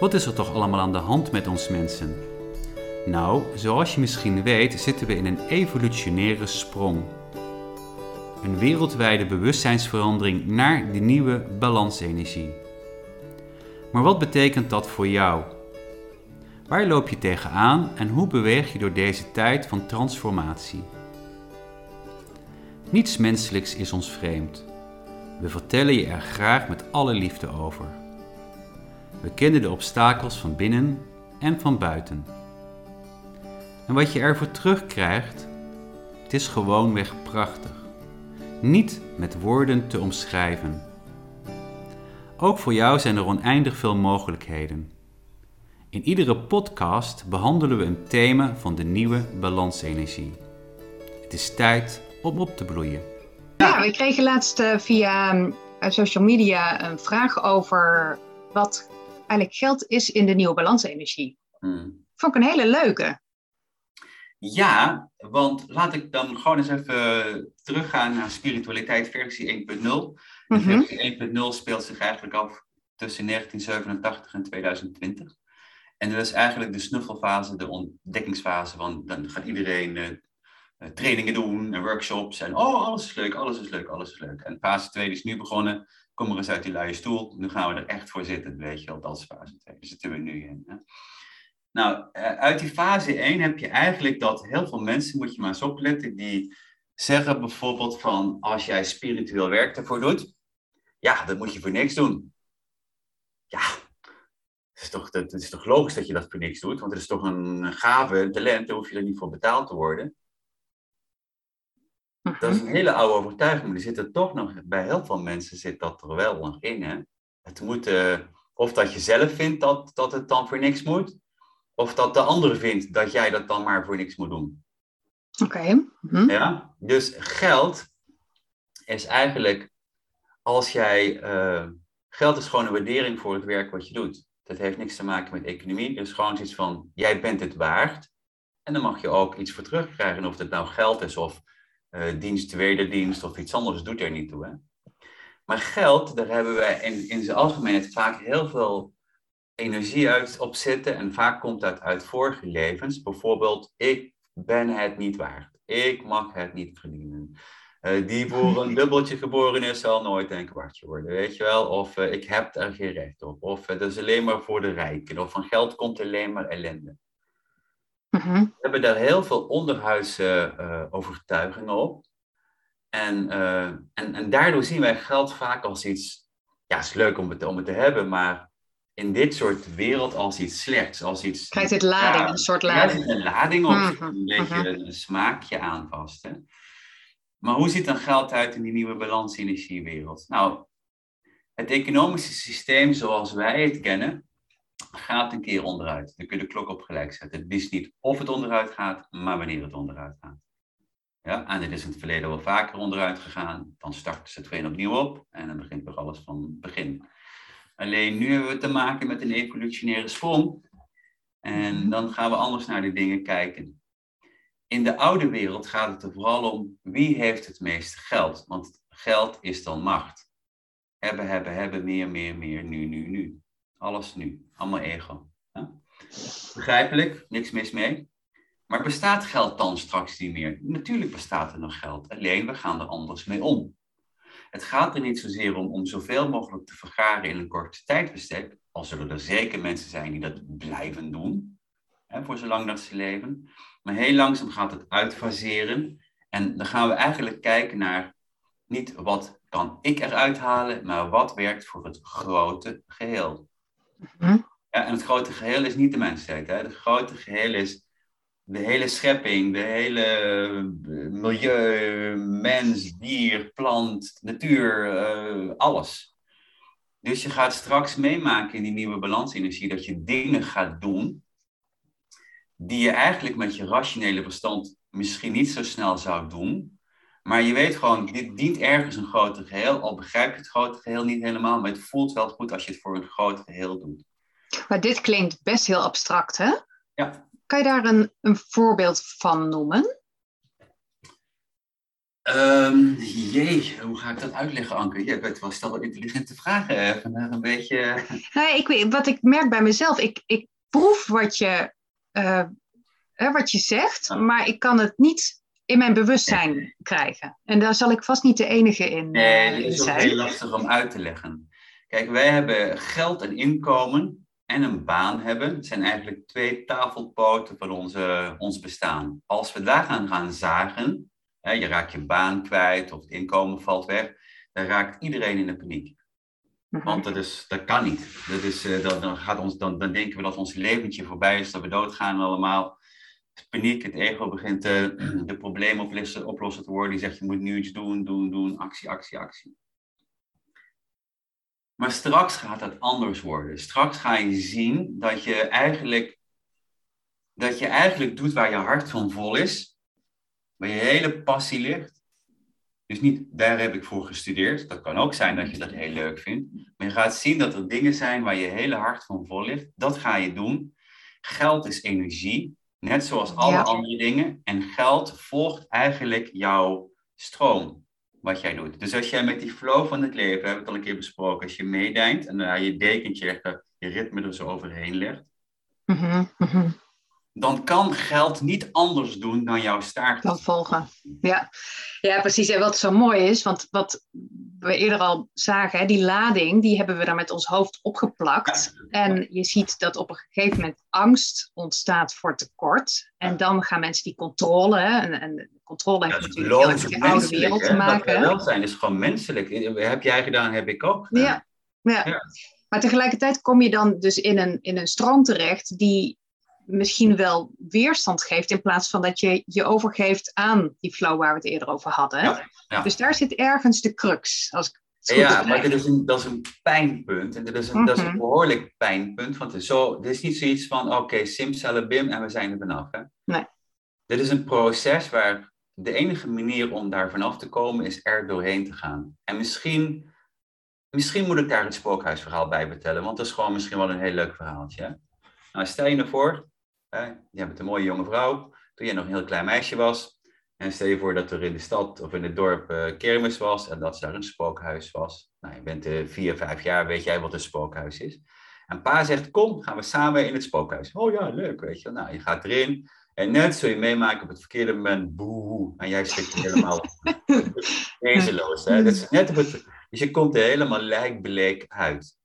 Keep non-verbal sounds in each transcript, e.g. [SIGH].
Wat is er toch allemaal aan de hand met ons mensen? Nou, zoals je misschien weet, zitten we in een evolutionaire sprong. Een wereldwijde bewustzijnsverandering naar die nieuwe balansenergie. Maar wat betekent dat voor jou? Waar loop je tegenaan en hoe beweeg je door deze tijd van transformatie? Niets menselijks is ons vreemd. We vertellen je er graag met alle liefde over. We kennen de obstakels van binnen en van buiten. En wat je ervoor terugkrijgt, het is gewoonweg prachtig. Niet met woorden te omschrijven. Ook voor jou zijn er oneindig veel mogelijkheden. In iedere podcast behandelen we een thema van de nieuwe balansenergie. Het is tijd om op te bloeien. Ja, we kregen laatst uh, via uh, social media een vraag over wat eigenlijk geld is in de nieuwe balansenergie. Hmm. Vond ik een hele leuke. Ja, want laat ik dan gewoon eens even teruggaan naar spiritualiteit versie 1.0. Mm -hmm. Versie 1.0 speelt zich eigenlijk af tussen 1987 en 2020. En dat is eigenlijk de snuffelfase, de ontdekkingsfase. van dan gaat iedereen uh, trainingen doen en workshops. En oh, alles is leuk, alles is leuk, alles is leuk. En fase 2 is nu begonnen. Kom er eens uit die luie stoel. Nu gaan we er echt voor zitten, weet je wel. Dat is fase 2. Daar zitten we nu in. Hè? Nou, uh, uit die fase 1 heb je eigenlijk dat heel veel mensen, moet je maar eens opletten, die zeggen bijvoorbeeld van als jij spiritueel werk ervoor doet, ja, dat moet je voor niks doen. Ja, het is, toch, het is toch logisch dat je dat voor niks doet, want het is toch een gave, een talent, daar hoef je er niet voor betaald te worden. Dat is een hele oude overtuiging, maar die zit er toch nog, bij heel veel mensen zit dat er wel nog in. Hè? Het moet, uh, of dat je zelf vindt dat, dat het dan voor niks moet, of dat de ander vindt dat jij dat dan maar voor niks moet doen. Oké. Okay. Mhm. Ja, dus geld is eigenlijk, als jij, uh, geld is gewoon een waardering voor het werk wat je doet. Dat heeft niks te maken met economie. Het is gewoon iets van, jij bent het waard. En dan mag je ook iets voor terugkrijgen. Of het nou geld is of uh, dienst, wederdienst of iets anders, doet er niet toe. Hè? Maar geld, daar hebben wij in, in zijn algemeenheid vaak heel veel energie uit op zitten. En vaak komt dat uit vorige levens. Bijvoorbeeld, ik ben het niet waard. Ik mag het niet verdienen. Uh, die voor een [LAUGHS] dubbeltje geboren is, zal nooit een kwartje worden, weet je wel? Of uh, ik heb er geen recht op. Of uh, dat is alleen maar voor de rijken. Of van geld komt alleen maar ellende. Mm-hmm. We hebben daar heel veel onderhuidse overtuigingen op. En, en, en daardoor zien wij geld vaak als iets... Ja, het is leuk om het, om het te hebben, maar in dit soort wereld als iets slechts. Als iets, Krijgt het lading, ja, een soort lading. Ja, een lading op, Mhm, een beetje mhm. een smaakje aanpast. Hè? Maar hoe ziet dan geld uit in die nieuwe balansenergiewereld? Nou, het economische systeem zoals wij het kennen, gaat een keer onderuit. Dan kun je de klok op gelijk zetten. Het is niet of het onderuit gaat, maar wanneer het onderuit gaat. Ja, en dit is in het verleden wel vaker onderuit gegaan. Dan starten ze het weer opnieuw op en dan begint weer alles van het begin. Alleen nu hebben we te maken met een evolutionaire sprong. En dan gaan we anders naar die dingen kijken. In de oude wereld gaat het er vooral om wie heeft het meeste geld. Want geld is dan macht. Hebben, hebben, hebben, meer, meer, meer, nu, nu, nu. Alles nu. Allemaal ego. Begrijpelijk, niks mis mee. Maar bestaat geld dan straks niet meer? Natuurlijk bestaat er nog geld. Alleen we gaan er anders mee om. Het gaat er niet zozeer om om zoveel mogelijk te vergaren in een korte tijdbestek. Al zullen er zeker mensen zijn die dat blijven doen. Hè, voor zolang dat ze leven. Maar heel langzaam gaat het uitfaseren. En dan gaan we eigenlijk kijken naar niet wat kan ik eruit halen, maar wat werkt voor het grote geheel. Mhm. Ja, en het grote geheel is niet de mensheid. Hè. Het grote geheel is de hele schepping, de hele eh, milieu, mens, dier, plant, natuur, eh, alles. Dus je gaat straks meemaken in die nieuwe balansenergie dat je dingen gaat doen die je eigenlijk met je rationele verstand misschien niet zo snel zou doen. Maar je weet gewoon, dit dient ergens een groter geheel. Al begrijp je het grote geheel niet helemaal, maar het voelt wel goed als je het voor een groot geheel doet. Maar dit klinkt best heel abstract, hè? Ja. Kan je daar een, een voorbeeld van noemen? Ehm, Jee, hoe ga ik dat uitleggen, Anke? Je bent wel stel intelligente vragen. Vandaag een beetje. Nee, ik, wat ik merk bij mezelf, ik, ik proef wat je, uh, wat je zegt, maar ik kan het niet in mijn bewustzijn krijgen. En daar zal ik vast niet de enige in, nee, uh, dat is ook heel lastig om uit te leggen. Kijk, wij hebben geld en inkomen en een baan hebben. Het zijn eigenlijk twee tafelpoten van onze, ons bestaan. Als we daar gaan gaan zagen, hè, je raakt je baan kwijt of het inkomen valt weg, dan raakt iedereen in de paniek. Mhm. Want dat, is, dat kan niet. Dat is, uh, dan, gaat ons, dan, dan denken we dat ons leventje voorbij is, dat we doodgaan allemaal. Paniek, het ego begint uh, de problemen oplossen, oplossen te worden. Die zegt, je moet nu iets doen, doen, doen, actie, actie, actie. Maar straks gaat het anders worden. Straks ga je zien dat je eigenlijk, dat je eigenlijk doet waar je hart van vol is. Waar je hele passie ligt. Dus niet, daar heb ik voor gestudeerd. Dat kan ook zijn dat je dat heel leuk vindt. Maar je gaat zien dat er dingen zijn waar je hele hart van vol ligt. Dat ga je doen. Geld is energie. Net zoals alle andere dingen. En geld volgt eigenlijk jouw stroom wat jij doet. Dus als jij met die flow van het leven, hebben we het al een keer besproken, als je meedijnt en dan je dekentje, je ritme er zo overheen legt, mhm, mhm. Dan kan geld niet anders doen dan jouw staart. Dan volgen. Ja. ja, precies. En wat zo mooi is, want wat we eerder al zagen, die lading, die hebben we dan met ons hoofd opgeplakt. En je ziet dat op een gegeven moment angst ontstaat voor tekort. En dan gaan mensen die controle, en, en controle heeft natuurlijk heel met de oude wereld te maken. wel zijn is gewoon menselijk. Heb jij gedaan, heb ik ook gedaan. Ja, ja. ja. Maar tegelijkertijd kom je dan dus in een, in een stroom terecht die misschien wel weerstand geeft in plaats van dat je je overgeeft aan die flow waar we het eerder over hadden. Ja, Dus daar zit ergens de crux. Als ik ja, maar dit is een, dat is een pijnpunt. En dit is een, dat is een mhm. behoorlijk pijnpunt. Want het is, zo, dit is niet zoiets van, oké, okay, simsalabim en we zijn er vanaf. Hè? Nee. Dit is een proces waar de enige manier om daar vanaf te komen is er doorheen te gaan. En misschien, misschien moet ik daar het spookhuisverhaal bij vertellen, want dat is gewoon misschien wel een heel leuk verhaaltje. Nou, stel je nou voor, hè, je hebt een mooie jonge vrouw, toen je nog een heel klein meisje was. En stel je voor dat er in de stad of in het dorp uh, kermis was en dat daar een spookhuis was. Nou, je bent uh, vier, vijf jaar, weet jij wat een spookhuis is. En pa zegt, kom, gaan we samen in het spookhuis. Oh ja, leuk, weet je. Nou, je gaat erin. En net zul je meemaken op het verkeerde moment, boe, en jij schrikt helemaal [LAUGHS] wezenloos. Hè? Dat is net op het, dus je komt er helemaal lijkbleek uit.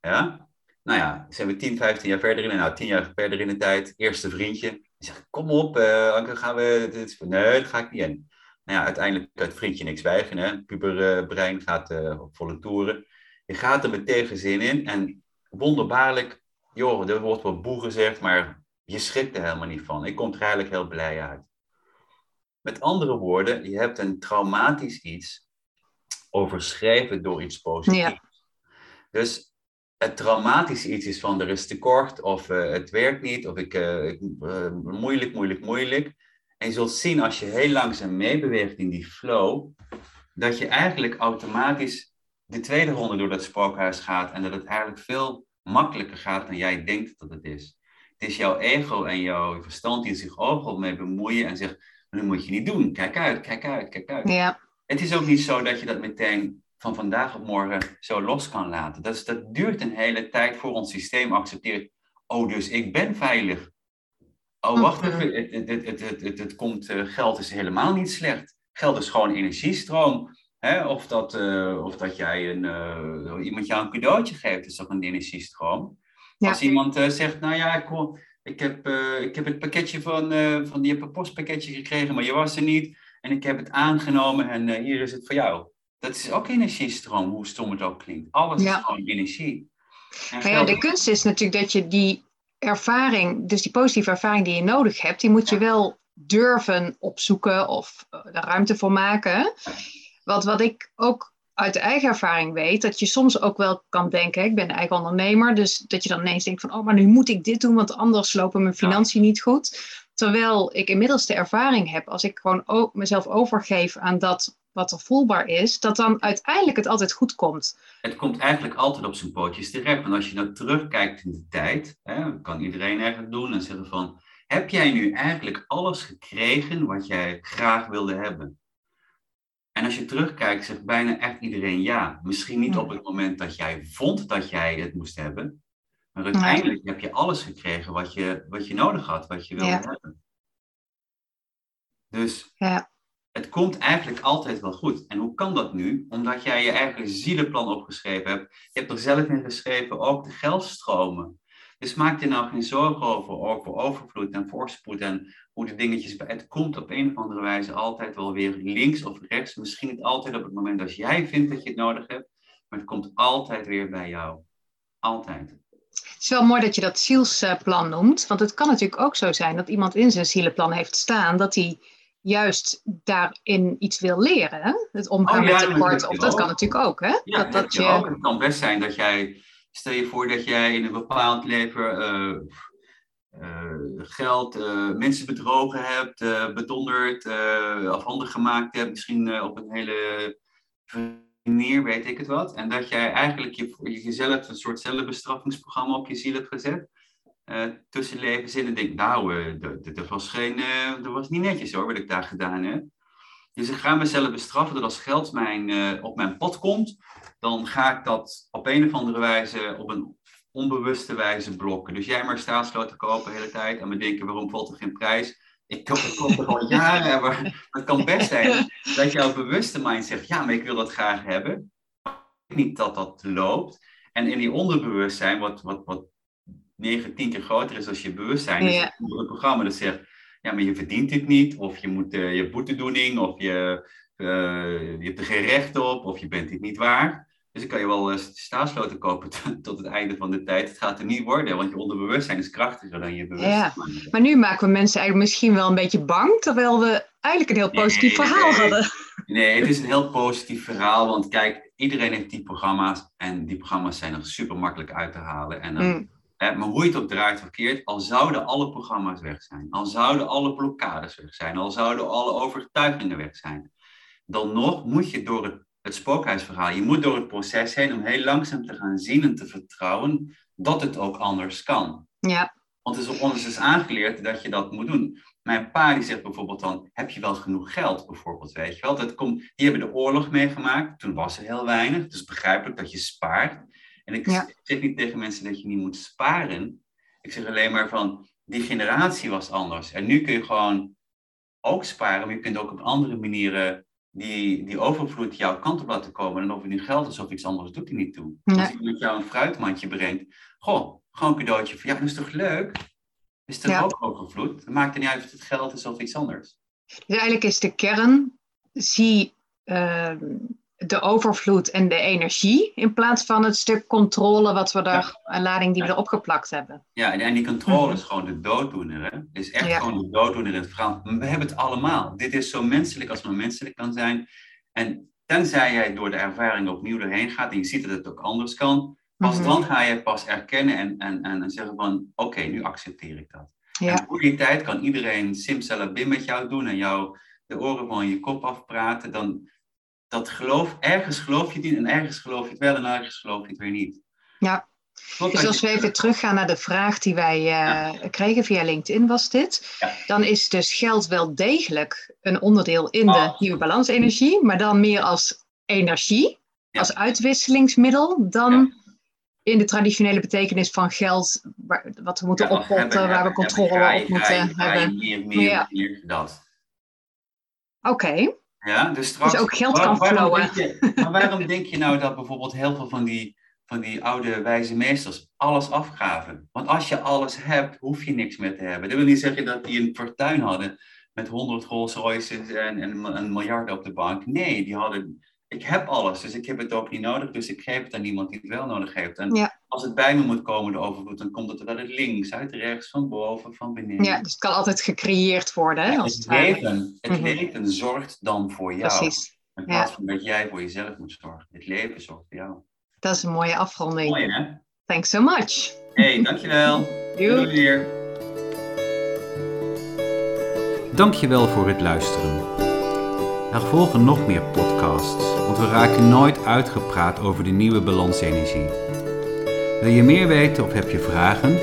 Ja? Nou ja, zijn we 10, 15 jaar verder in, nou 10 jaar verder in de tijd, eerste vriendje. Die zegt, kom op, uh, Anke, gaan we, dit, nee, dat ga ik niet in. Nou ja, uiteindelijk kan het vriendje niks weigeren, hè. Puberbrein gaat uh, op volle toeren. Je gaat er met tegenzin in en wonderbaarlijk, joh, er wordt wel boe gezegd, maar je schrikt er helemaal niet van. Ik kom er eigenlijk heel blij uit. Met andere woorden, je hebt een traumatisch iets overschreven door iets positiefs. Dus het traumatisch iets is van er is tekort of uh, het werkt niet of ik, uh, uh, moeilijk, moeilijk, moeilijk. En je zult zien als je heel langzaam meebeweegt in die flow, dat je eigenlijk automatisch de tweede ronde door dat spookhuis gaat en dat het eigenlijk veel makkelijker gaat dan jij denkt dat het is. Het is jouw ego en jouw verstand die zich overal mee bemoeien en zegt, dat moet je niet doen. Kijk uit, kijk uit, kijk uit. Ja. Het is ook niet zo dat je dat meteen van vandaag op morgen zo los kan laten. Dat, is, dat duurt een hele tijd voor ons systeem accepteert. Oh, dus ik ben veilig. Oh, wacht mhm. even. Het, het, het, het, het, het komt, uh, geld is helemaal niet slecht. Geld is gewoon energiestroom. Hè? Of, dat, uh, of dat jij een, uh, iemand jou een cadeautje geeft, is ook een energiestroom. Als iemand zegt, nou ja, ik, ik, heb, ik heb het pakketje van, van je postpakketje gekregen, maar je was er niet. En ik heb het aangenomen en hier is het voor jou. Dat is ook energiestroom, hoe stom het ook klinkt. Alles is gewoon energie. Ja, de kunst is natuurlijk dat je die ervaring, dus die positieve ervaring die je nodig hebt, die moet je wel durven opzoeken of er ruimte voor maken. Want wat ik ook uit eigen ervaring weet dat je soms ook wel kan denken, ik ben eigen ondernemer, dus dat je dan ineens denkt van, oh, maar nu moet ik dit doen, want anders lopen mijn financiën niet goed. Terwijl ik inmiddels de ervaring heb, als ik gewoon mezelf overgeef aan dat wat er voelbaar is, dat dan uiteindelijk het altijd goed komt. Het komt eigenlijk altijd op zijn pootjes terecht. Want als je nou terugkijkt in de tijd, hè, kan iedereen eigenlijk doen en zeggen van, heb jij nu eigenlijk alles gekregen wat jij graag wilde hebben? En als je terugkijkt, zegt bijna echt iedereen ja. Misschien niet Ja. op het moment dat jij vond dat jij het moest hebben. Maar uiteindelijk heb je alles gekregen wat je, wat je nodig had, wat je wilde Ja. hebben. Dus Ja. Het komt eigenlijk altijd wel goed. En hoe kan dat nu? Omdat jij je eigen zielenplan opgeschreven hebt. Je hebt er zelf in geschreven ook de geldstromen. Dus maak je nou geen zorgen over, over overvloed en voorspoed en hoe de dingetjes. Het komt op een of andere wijze altijd wel weer links of rechts. Misschien niet altijd op het moment dat jij vindt dat je het nodig hebt, maar het komt altijd weer bij jou. Altijd. Het is wel mooi dat je dat zielsplan noemt, want het kan natuurlijk ook zo zijn dat iemand in zijn zielenplan heeft staan dat hij juist daarin iets wil leren. Het omgaan Oh ja, met tekort, je of dat ook. kan natuurlijk ook. Hè? Ja, dat, dat je ook. Het kan best zijn dat jij, stel je voor dat jij in een bepaald leven eh, eh, geld, eh, mensen bedrogen hebt, bedonderd, afhandig gemaakt hebt, misschien op een hele manier, weet ik het wat. En dat jij eigenlijk je, jezelf een soort zelfbestraffingsprogramma op je ziel hebt gezet. Eh, tussen levens in en denk, nou, eh, dat- was, geen, eh, dat was niet netjes hoor, wat ik daar gedaan heb. Dus ik ga mezelf bestraffen dat als geld mijn, op mijn pad komt, dan ga ik dat op een of andere wijze, op een onbewuste wijze blokken. Dus jij maar staatsloten kopen de hele tijd en me denken, waarom valt er geen prijs? Ik koop ik er al [LAUGHS] jaren, maar het kan best zijn dat jouw bewuste mind zegt, ja, maar ik wil dat graag hebben. Niet dat dat loopt. En in die onderbewustzijn, wat, wat, wat 9, 10 keer groter is als je bewustzijn, is Ja. het programma dat zegt, ja, maar je verdient dit niet, of je moet eh, je boetedoening, of je, eh, je hebt er geen recht op, of je bent dit niet waard. Dus dan kan je wel eh, staatsloten kopen [LAUGHS] tot, het einde van de tijd. Het gaat er niet worden, want je onderbewustzijn is krachtiger dan je bewustzijn. maar nu maken we mensen eigenlijk misschien wel een beetje bang, terwijl we eigenlijk een heel positief Nee, verhaal nee. hadden. Nee, het is een heel positief verhaal, want kijk, iedereen heeft die programma's en die programma's zijn er super makkelijk uit te halen. En dan, Mm. Hè, maar hoe je het ook draait verkeerd, al zouden alle programma's weg zijn, al zouden alle blokkades weg zijn, al zouden alle overtuigingen weg zijn, dan nog moet je door het, het spookhuisverhaal, je moet door het proces heen om heel langzaam te gaan zien en te vertrouwen dat het ook anders kan. Ja, Want het is op ons is aangeleerd dat je dat moet doen. Mijn pa die zegt bijvoorbeeld dan, heb je wel genoeg geld bijvoorbeeld, weet je wel. Dat komt, die hebben de oorlog meegemaakt, toen was er heel weinig. Het is begrijpelijk dat je spaart. En ik Ja. zeg niet tegen mensen dat je niet moet sparen. Ik zeg alleen maar van, die generatie was anders. En nu kun je gewoon ook sparen, maar je kunt ook op andere manieren die, die overvloed jouw kant op laten komen. En of het nu geld is of iets anders, doet er niet toe. Ja. Als iemand jou een fruitmandje brengt, goh, gewoon een cadeautje van, ja, dat is toch leuk? Is Ja. ook overvloed? Dan maakt het niet uit of het geld is of iets anders. dus eigenlijk is de kern, zie ehm, de overvloed en de energie, in plaats van het stuk controle wat we er, een lading die we Ja. erop geplakt hebben. Ja, en, die controle Mhm. is gewoon de dooddoener. Hè? is echt Ja. gewoon de dooddoener in het verhaal. We hebben het allemaal. Dit is zo menselijk als maar menselijk kan zijn. En tenzij jij door de ervaring opnieuw doorheen gaat en je ziet dat het ook anders kan, pas Mhm. dan ga je pas erkennen en, en, en, en zeggen van, oké, nu accepteer ik dat. Ja. En voor die tijd kan iedereen simsalabim met jou doen en jou de oren van je kop afpraten. Dan, dat geloof, ergens geloof je het niet en ergens geloof je het wel en ergens geloof je het weer niet. Ja. Totdat Dus als je- we even teruggaan naar de vraag die wij eh, kregen via LinkedIn, was dit. Ja. Dan is dus geld wel degelijk een onderdeel in de Absoluut. nieuwe balansenergie, maar dan meer als energie, Ja. als uitwisselingsmiddel, dan in de traditionele betekenis van geld, waar- wat we moeten oppotten, waar we controle op moeten hebben. Meer, meer, Ja. meer dat. Oké, Ja, dus, straks, ook geld waar- kan waarom flowen. denk je- maar waarom denk je nou dat bijvoorbeeld heel veel van die, van die oude wijze meesters alles afgaven? Want als je alles hebt, hoef je niks meer te hebben. Dat wil niet zeggen dat die een fortuin hadden met 100 Rolls Royces en, en een miljard op de bank. Nee, die hadden, ik heb alles, dus ik heb het ook niet nodig, dus ik geef het aan iemand die het wel nodig heeft. En Ja. als het bij me moet komen, de overvloed, dan komt het wel uit links, uit rechts, van boven, van beneden. ja, dus het kan altijd gecreëerd worden. Hè, Ja, als het, leven, het Mhm. leven zorgt dan voor jou. Precies, In plaats van dat jij voor jezelf moet zorgen. Het leven zorgt voor jou. dat is een mooie afronding. Mooi hè? Thanks so much. hey, dankjewel. [LAUGHS] Doei. Doei weer. Dankjewel voor het luisteren. Er volgen nog meer podcasts, want we raken nooit uitgepraat over de nieuwe balansenergie. Wil je meer weten of heb je vragen?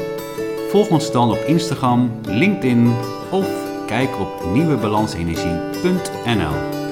Volg ons dan op Instagram, LinkedIn of kijk op nieuwebalansenergie.nl.